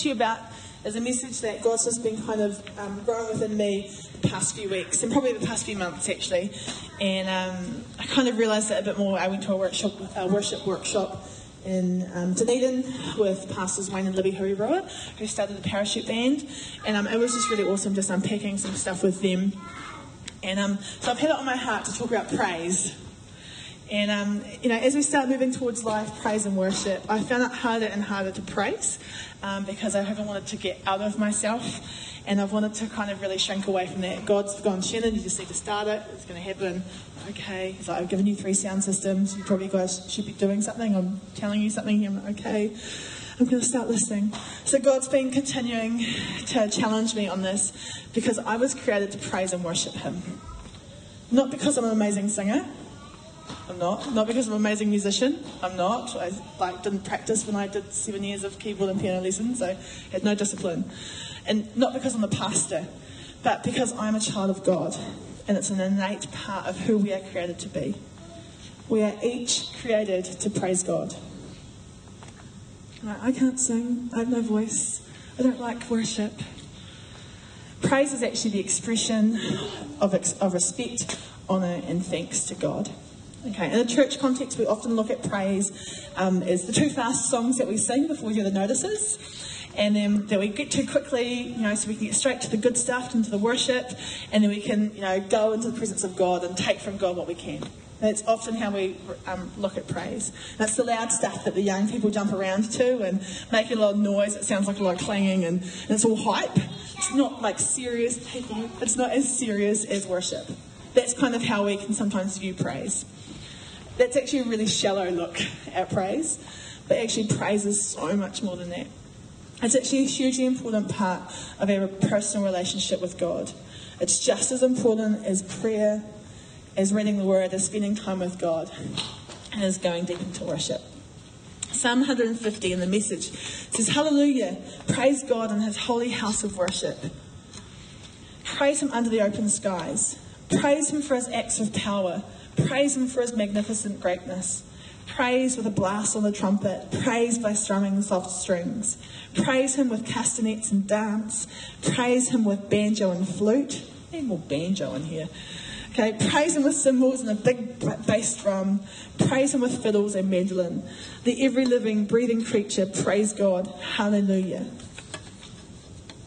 to you about is a message that God's just been kind of um, growing within me the past few weeks and probably the past few months actually. And um, I kind of realised that a bit more. I went to a workshop, a worship workshop in um, Dunedin with pastors Wayne and Libby Huirua, who started the parachute band. And um, it was just really awesome just unpacking some stuff with them. And um, so I've had it on my heart to talk about praise. And, um, you know, as we start moving towards life, praise and worship, I found it harder and harder to praise um, because I haven't wanted to get out of myself and I've wanted to kind of really shrink away from that. God's gone, Shannon, you just need to start it. It's going to happen. Okay. He's like, I've given you three sound systems. You probably guys should be doing something. I'm telling you something. I'm like, okay. I'm going to start listening. So God's been continuing to challenge me on this because I was created to praise and worship Him. Not because I'm an amazing singer. I'm not. Not because I'm an amazing musician. I'm not. I like didn't practice when I did seven years of keyboard and piano lessons. I had no discipline. And not because I'm a pastor, but because I'm a child of God. And it's an innate part of who we are created to be. We are each created to praise God. I can't sing. I have no voice. I don't like worship. Praise is actually the expression of, of respect, honour, and thanks to God. Okay, in a church context, we often look at praise um, as the too fast songs that we sing before hear the notices, and then that we get too quickly, you know, so we can get straight to the good stuff, into the worship, and then we can, you know, go into the presence of God and take from God what we can. That's often how we um, look at praise. That's the loud stuff that the young people jump around to and make a lot of noise. It sounds like a lot of clanging and, and it's all hype. It's not like serious. It's not as serious as worship. That's kind of how we can sometimes view praise. That's actually a really shallow look at praise, but actually praise is so much more than that. It's actually a hugely important part of our personal relationship with God. It's just as important as prayer, as reading the Word, as spending time with God, and as going deep into worship. Psalm 150 in the message says, Hallelujah, praise God in his holy house of worship. Praise him under the open skies. Praise him for his acts of power. Praise him for his magnificent greatness. Praise with a blast on the trumpet. Praise by strumming the soft strings. Praise him with castanets and dance. Praise him with banjo and flute. Need more banjo in here. Okay, praise him with cymbals and a big bass drum. Praise him with fiddles and mandolin. The every living, breathing creature, praise God. Hallelujah.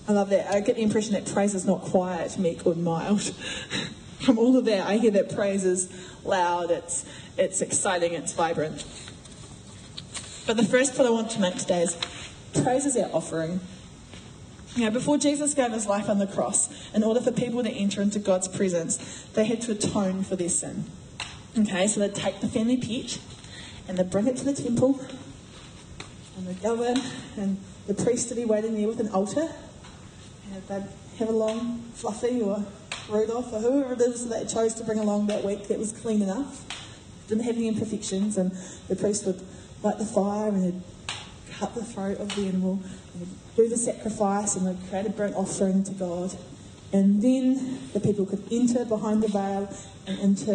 I love that. I get the impression that praise is not quiet, meek, or mild. From all of that, I hear that praise is loud, it's, it's exciting, it's vibrant. But the first point I want to make today is praise is our offering. You know, before Jesus gave his life on the cross, in order for people to enter into God's presence, they had to atone for their sin. Okay, so they'd take the family pet and they'd bring it to the temple and they'd go in and the priest would be waiting there with an altar and they'd have a long fluffy or Rudolph or whoever it is that they chose to bring along that week that was clean enough, didn't have any imperfections, and the priest would light the fire and cut the throat of the animal, do the sacrifice, and they'd create a burnt offering to God. And then the people could enter behind the veil and into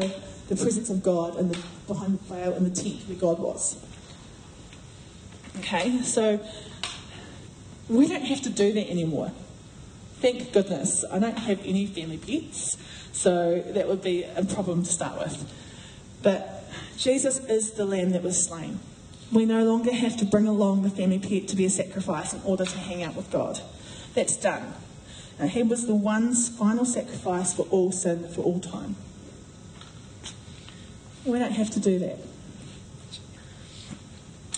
the presence of God and the, behind the veil in the tent where God was. Okay, so we don't have to do that anymore. Thank goodness. I don't have any family pets, so that would be a problem to start with. But Jesus is the lamb that was slain. We no longer have to bring along the family pet to be a sacrifice in order to hang out with God. That's done. Now, he was the one final sacrifice for all sin, for all time. We don't have to do that.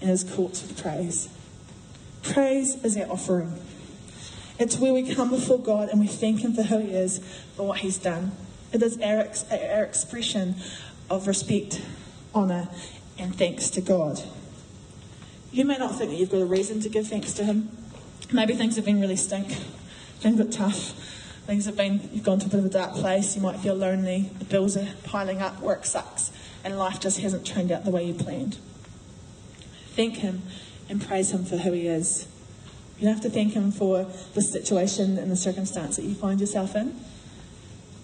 and his courts with praise. Praise is our offering. It's where we come before God and we thank him for who he is, for what he's done. It is our, our expression of respect, honour, and thanks to God. You may not think that you've got a reason to give thanks to him. Maybe things have been really stink, things bit tough. Things have been, you've gone to a bit of a dark place, you might feel lonely, the bills are piling up, work sucks, and life just hasn't turned out the way you planned. Thank Him and praise Him for who He is. You don't have to thank Him for the situation and the circumstance that you find yourself in.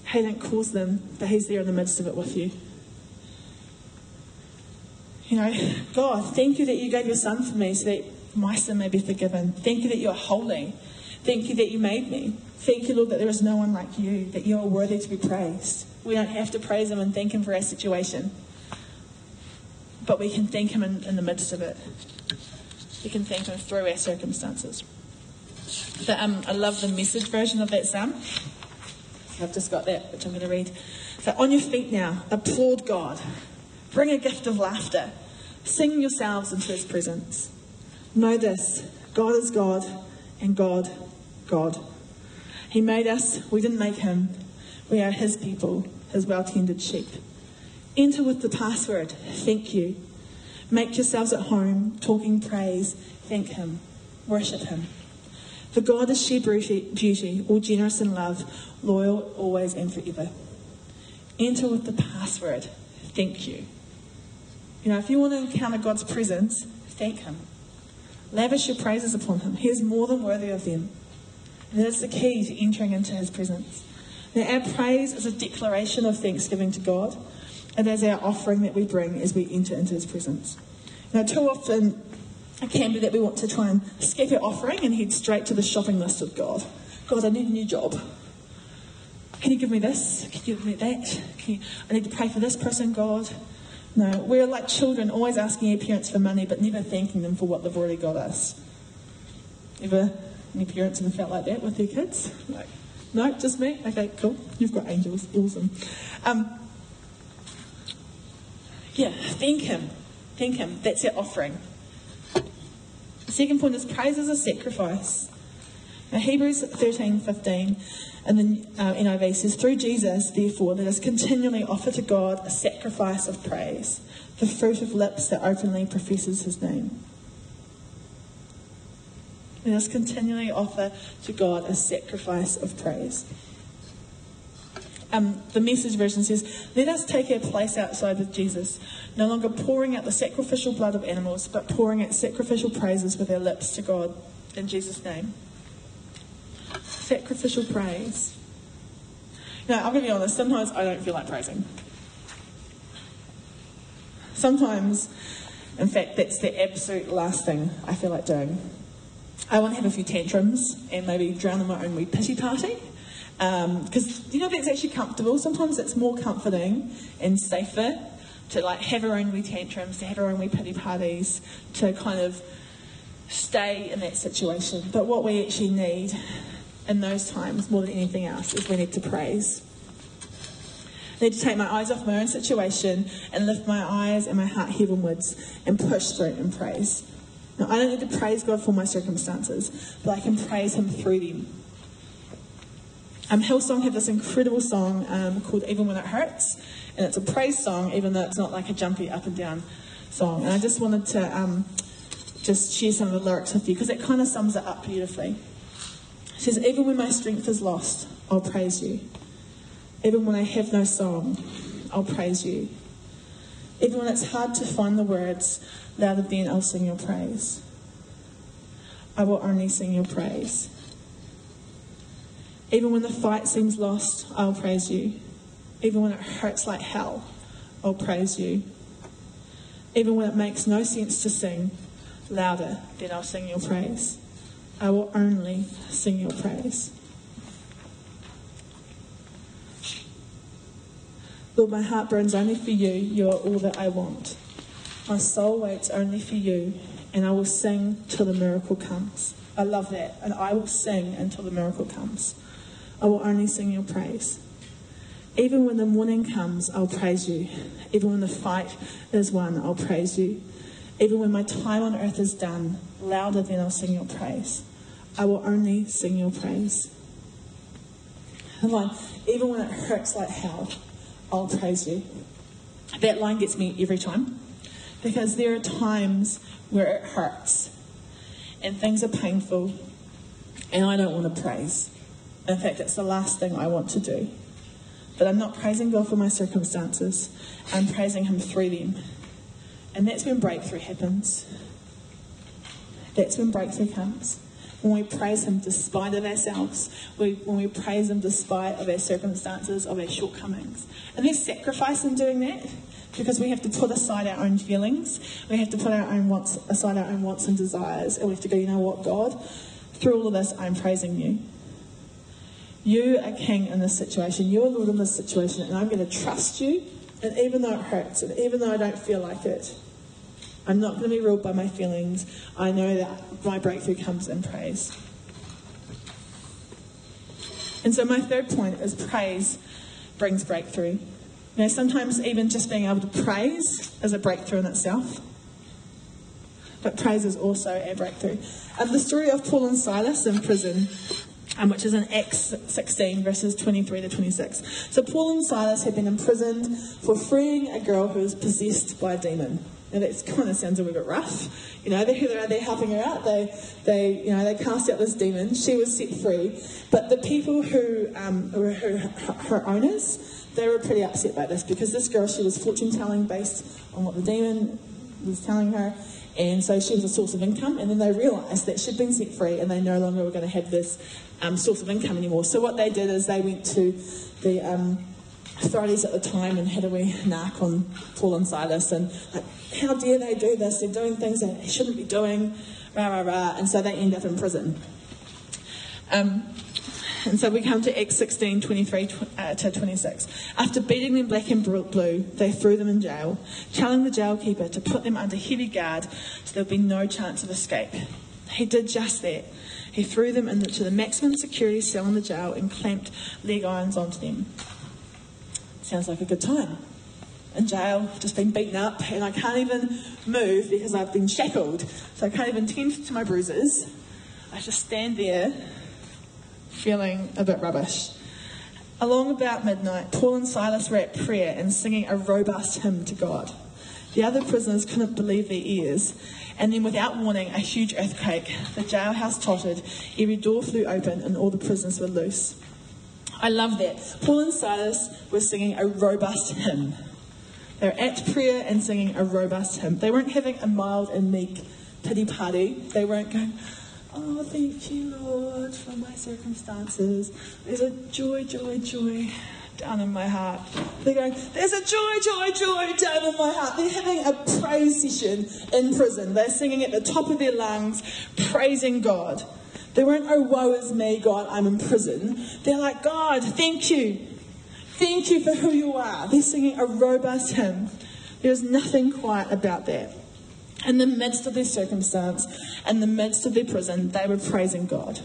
He didn't cause them, but He's there in the midst of it with you. You know, God, thank you that you gave your Son for me so that my sin may be forgiven. Thank you that you are holy. Thank you that you made me. Thank you, Lord, that there is no one like you, that you are worthy to be praised. We don't have to praise Him and thank Him for our situation, but we can thank Him in, in the midst of it. We can thank Him through our circumstances. The, um, I love the message version of that psalm. I've just got that, which I'm going to read. So, on your feet now, applaud God. Bring a gift of laughter. Sing yourselves into His presence. Know this God is God, and God, God. He made us, we didn't make Him. We are His people, His well tended sheep. Enter with the password, thank you. Make yourselves at home, talking praise, thank Him, worship Him. For God is sheer beauty, all generous in love, loyal always and forever. Enter with the password, thank you. You know, if you want to encounter God's presence, thank Him. Lavish your praises upon Him. He is more than worthy of them. And that's the key to entering into His presence. Now, our praise is a declaration of thanksgiving to God, and as our offering that we bring as we enter into His presence. Now, too often it can be that we want to try and skip our offering and head straight to the shopping list of God. God, I need a new job. Can you give me this? Can you give me that? You, I need to pray for this person, God. No, we're like children, always asking our parents for money, but never thanking them for what they've already got us. Ever any parents ever felt like that with their kids? Like, no, just me. Okay, cool. You've got angels. Awesome. Um, yeah, thank Him. Thank Him. That's our offering. The second point is praise is a sacrifice. Now, Hebrews 13 15 and then uh, NIV says, Through Jesus, therefore, let us continually offer to God a sacrifice of praise, the fruit of lips that openly professes his name. Let us continually offer to God a sacrifice of praise. Um, the message version says, Let us take our place outside with Jesus, no longer pouring out the sacrificial blood of animals, but pouring out sacrificial praises with our lips to God in Jesus' name. Sacrificial praise. Now, I'm going to be honest, sometimes I don't feel like praising. Sometimes, in fact, that's the absolute last thing I feel like doing. I want to have a few tantrums and maybe drown in my own wee pity party. Because, um, you know, that's actually comfortable. Sometimes it's more comforting and safer to like have our own wee tantrums, to have our own wee pity parties, to kind of stay in that situation. But what we actually need in those times, more than anything else, is we need to praise. I need to take my eyes off my own situation and lift my eyes and my heart heavenwards and push through and praise. Now, I don't need to praise God for my circumstances, but I can praise Him through them. Um, Hillsong have this incredible song um, called Even When It Hurts, and it's a praise song, even though it's not like a jumpy up and down song. And I just wanted to um, just share some of the lyrics with you because it kind of sums it up beautifully. It says, Even when my strength is lost, I'll praise you. Even when I have no song, I'll praise you. Even when it's hard to find the words, louder than I'll sing your praise. I will only sing your praise. Even when the fight seems lost, I'll praise you. Even when it hurts like hell, I'll praise you. Even when it makes no sense to sing, louder than I'll sing your praise. I will only sing your praise. Lord, my heart burns only for you. You are all that I want. My soul waits only for you, and I will sing till the miracle comes. I love that. And I will sing until the miracle comes. I will only sing your praise. Even when the morning comes, I'll praise you. Even when the fight is won, I'll praise you. Even when my time on earth is done, louder than I'll sing your praise. I will only sing your praise. And like, even when it hurts like hell, I'll praise you. That line gets me every time because there are times where it hurts and things are painful and I don't want to praise. In fact, it's the last thing I want to do. But I'm not praising God for my circumstances, I'm praising Him through them. And that's when breakthrough happens. That's when breakthrough comes. When we praise Him despite of ourselves, we, when we praise Him despite of our circumstances, of our shortcomings. And there's sacrifice in doing that because we have to put aside our own feelings. We have to put our own wants aside our own wants and desires, and we have to go. You know what, God? Through all of this, I'm praising you. You are king in this situation. You are Lord in this situation, and I'm going to trust you. And even though it hurts, and even though I don't feel like it, I'm not going to be ruled by my feelings. I know that my breakthrough comes in praise. And so, my third point is praise brings breakthrough. You know, sometimes even just being able to praise is a breakthrough in itself. But praise is also a breakthrough. And the story of Paul and Silas in prison which is in Acts 16, verses 23 to 26. So Paul and Silas had been imprisoned for freeing a girl who was possessed by a demon. Now that kind of sounds a little bit rough. You know, they're, they're helping her out. They, they, you know, they cast out this demon. She was set free. But the people who um, were her, her owners, they were pretty upset by this because this girl, she was fortune telling based on what the demon was telling her. And so she was a source of income. And then they realised that she'd been set free and they no longer were going to have this um, source of income anymore. So what they did is they went to the um, authorities at the time and had a wee knock on Paul and Silas and like, how dare they do this? They're doing things that they shouldn't be doing, rah, rah, rah. And so they end up in prison. Um, and so we come to Acts 16, 23 uh, to 26. After beating them black and blue, they threw them in jail, telling the jailkeeper to put them under heavy guard so there would be no chance of escape. He did just that. He threw them into the maximum security cell in the jail and clamped leg irons onto them. Sounds like a good time. In jail, just been beaten up, and I can't even move because I've been shackled. So I can't even tend to my bruises. I just stand there feeling a bit rubbish. Along about midnight, Paul and Silas were at prayer and singing a robust hymn to God. The other prisoners couldn't believe their ears and then, without warning, a huge earthquake. The jailhouse tottered, every door flew open, and all the prisoners were loose. I love that. Paul and Silas were singing a robust hymn. They were at prayer and singing a robust hymn. They weren't having a mild and meek pity party. They weren't going, Oh, thank you, Lord, for my circumstances. There's a joy, joy, joy down in my heart. They're going, there's a joy, joy, joy down in my heart. They're having a praise session in prison. They're singing at the top of their lungs, praising God. They weren't, oh, woe is me, God, I'm in prison. They're like, God, thank you. Thank you for who you are. They're singing a robust hymn. There's nothing quiet about that. In the midst of their circumstance, in the midst of their prison, they were praising God.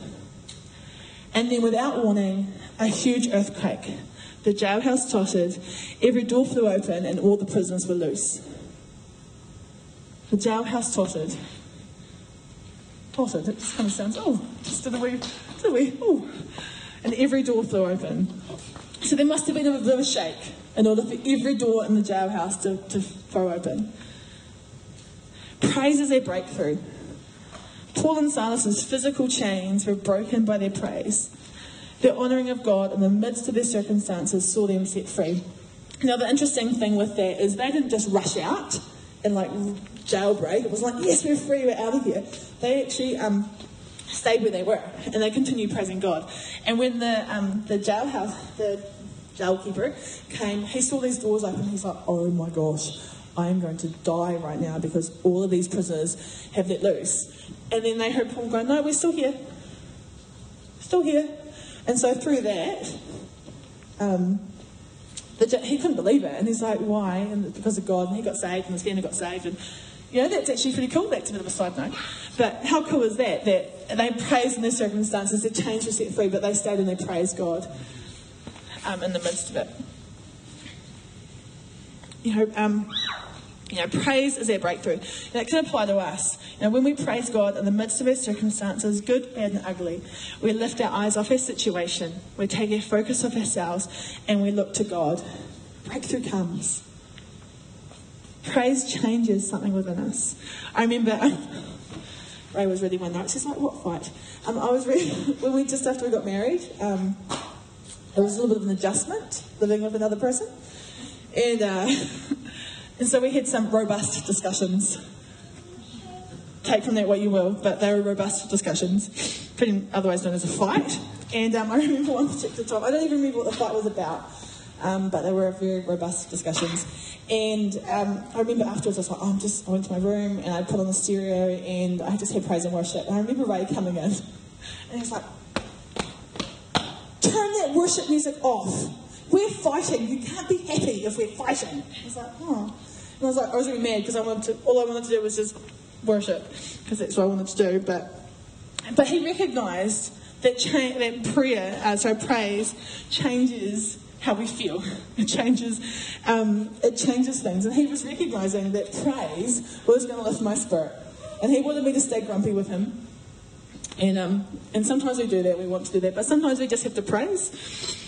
And then, without warning, a huge earthquake the jailhouse tottered, every door flew open, and all the prisoners were loose. The jailhouse tottered. Tottered, it just kind of sounds, oh, just did a wee, did a wee, oh. And every door flew open. So there must have been a bit of a shake in order for every door in the jailhouse to, to throw open. Praise is their breakthrough. Paul and Silas's physical chains were broken by their praise. The honouring of God in the midst of their circumstances saw them set free. Now, the interesting thing with that is they didn't just rush out and like jailbreak. It was like, yes, we're free, we're out of here. They actually um, stayed where they were and they continued praising God. And when the, um, the jailhouse, the jailkeeper came, he saw these doors open. He's like, oh my gosh, I am going to die right now because all of these prisoners have let loose. And then they heard Paul go, no, we're still here. Still here. And so through that, um, the, he couldn't believe it. And he's like, why? And because of God. And he got saved, and his family got saved. And, you know, that's actually pretty cool. That's a bit of a side note. But how cool is that? That they praised in their circumstances, they changed, were set free, but they stayed and they praised God um, in the midst of it. You know, um, you know, praise is our breakthrough. That can apply to us. You know, when we praise God in the midst of our circumstances, good, bad, and ugly, we lift our eyes off our situation, we take our focus off ourselves, and we look to God. Breakthrough comes. Praise changes something within us. I remember Ray was reading my notes. He's like, what fight? Um, I was reading, when we, just after we got married, um, it was a little bit of an adjustment, living with another person. And, uh, and so we had some robust discussions. Take from that what you will, but they were robust discussions, otherwise known as a fight. And um, I remember one particular time, I don't even remember what the fight was about, um, but they were very robust discussions. And um, I remember afterwards, I was like, oh, I'm just, I went to my room and I put on the stereo and I just had praise and worship. And I remember Ray coming in and he was like, turn that worship music off. We're fighting. You can't be happy if we're fighting. I was like, oh. And I was like, I was really mad because I wanted to, all I wanted to do was just worship because that's what I wanted to do. But, but he recognised that, cha- that prayer, uh, so praise, changes how we feel. It changes, um, it changes things. And he was recognizing that praise was going to lift my spirit. And he wanted me to stay grumpy with him. And, um, and sometimes we do that, we want to do that, but sometimes we just have to praise.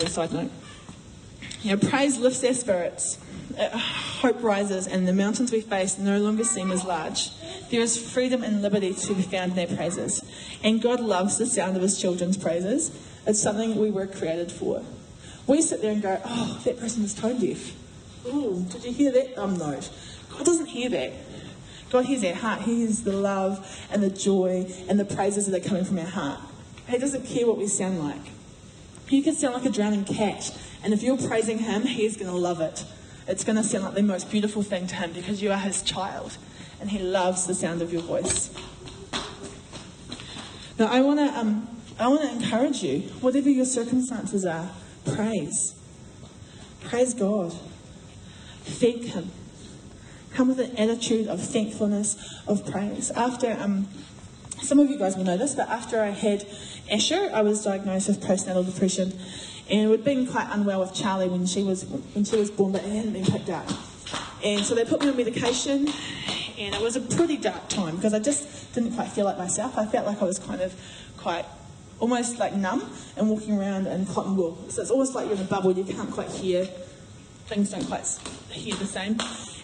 Side note. You know, praise lifts our spirits. Uh, hope rises, and the mountains we face no longer seem as large. There is freedom and liberty to be found in their praises. And God loves the sound of his children's praises. It's something we were created for. We sit there and go, oh, that person is tone deaf. Oh, did you hear that? I'm not. God doesn't hear that. God hears our heart. He hears the love and the joy and the praises that are coming from our heart. He doesn't care what we sound like. You can sound like a drowning cat, and if you're praising Him, He's going to love it. It's going to sound like the most beautiful thing to Him because you are His child, and He loves the sound of your voice. Now, I want to um, I want to encourage you, whatever your circumstances are, praise. Praise God. Thank Him. Come with an attitude of thankfulness, of praise. After, um, some of you guys will know this, but after I had Asher, I was diagnosed with postnatal depression, and we'd been quite unwell with Charlie when she was when she was born, but it hadn't been picked up. And so they put me on medication, and it was a pretty dark time because I just didn't quite feel like myself. I felt like I was kind of quite almost like numb and walking around in cotton wool. So it's almost like you're in a bubble, you can't quite hear, things don't quite hear the same.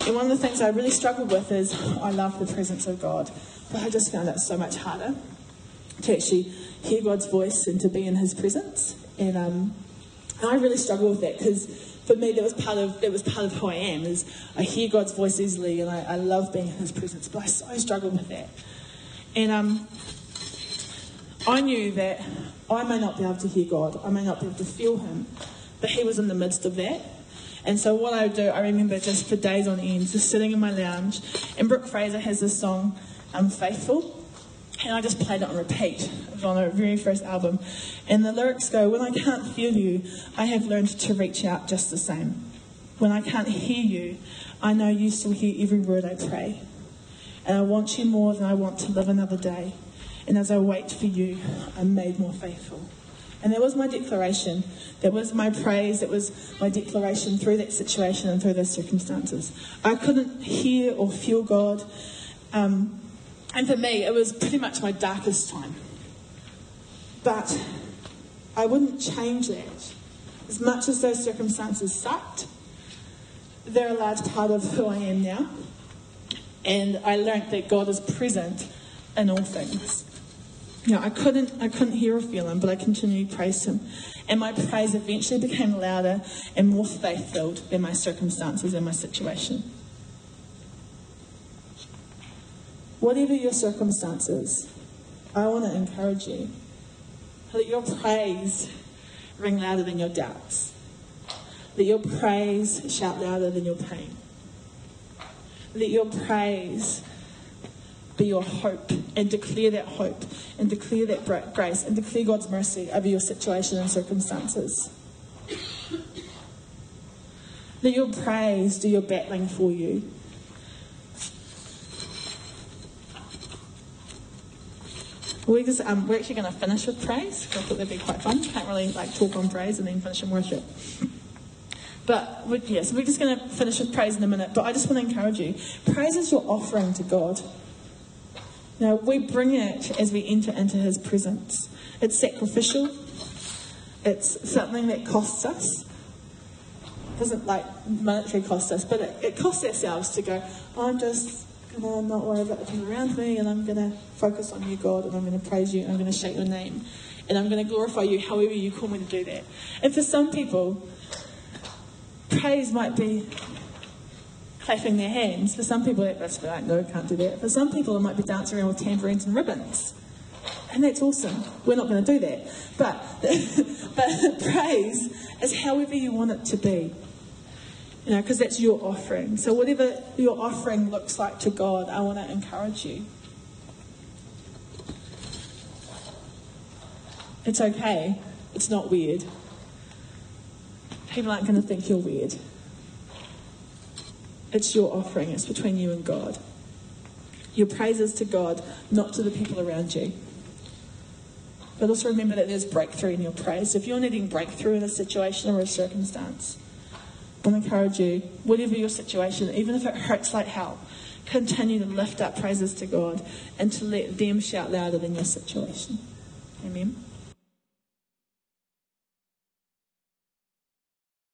And one of the things I really struggled with is I love the presence of God, but I just found it so much harder to actually hear God's voice and to be in His presence. And, um, and I really struggle with that because for me that was part of that was part of who I am is I hear God's voice easily and I, I love being in His presence, but I so struggled with that. And um, I knew that I may not be able to hear God, I may not be able to feel Him, but He was in the midst of that. And so what I would do, I remember just for days on end, just sitting in my lounge, and Brooke Fraser has this song, Unfaithful, and I just played it on repeat. On our very first album. And the lyrics go, When I can't feel you, I have learned to reach out just the same. When I can't hear you, I know you still hear every word I pray. And I want you more than I want to live another day. And as I wait for you, I'm made more faithful. And that was my declaration. That was my praise. That was my declaration through that situation and through those circumstances. I couldn't hear or feel God. Um, and for me, it was pretty much my darkest time. But I wouldn't change that. As much as those circumstances sucked, they're a large part of who I am now. And I learnt that God is present in all things. Know, I couldn't, I couldn't hear or feel him, but I continued to praise him. And my praise eventually became louder and more faith filled than my circumstances and my situation. Whatever your circumstances, I want to encourage you. Let your praise ring louder than your doubts. Let your praise shout louder than your pain. Let your praise be your hope and declare that hope and declare that grace and declare God's mercy over your situation and circumstances. Let your praise do your battling for you. We're, just, um, we're actually going to finish with praise. I thought that'd be quite fun. Can't really like talk on praise and then finish in worship. But yes, yeah, so we're just going to finish with praise in a minute. But I just want to encourage you. Praise is your offering to God. Now, we bring it as we enter into his presence. It's sacrificial. It's something that costs us. It doesn't like monetary cost us, but it, it costs ourselves to go, I'm just going to not worry about the people around me, and I'm going to focus on you, God, and I'm going to praise you, and I'm going to shout your name, and I'm going to glorify you however you call me to do that. And for some people, praise might be clapping their hands. For some people, that's be like, no, can't do that. For some people, it might be dancing around with tambourines and ribbons. And that's awesome. We're not going to do that. But, but praise is however you want it to be. You know, because that's your offering. So whatever your offering looks like to God, I want to encourage you. It's okay. It's not weird. People aren't going to think you're weird. It's your offering. It's between you and God. Your praises to God, not to the people around you. But also remember that there's breakthrough in your praise. If you're needing breakthrough in a situation or a circumstance, I encourage you, whatever your situation, even if it hurts like hell, continue to lift up praises to God and to let them shout louder than your situation. Amen.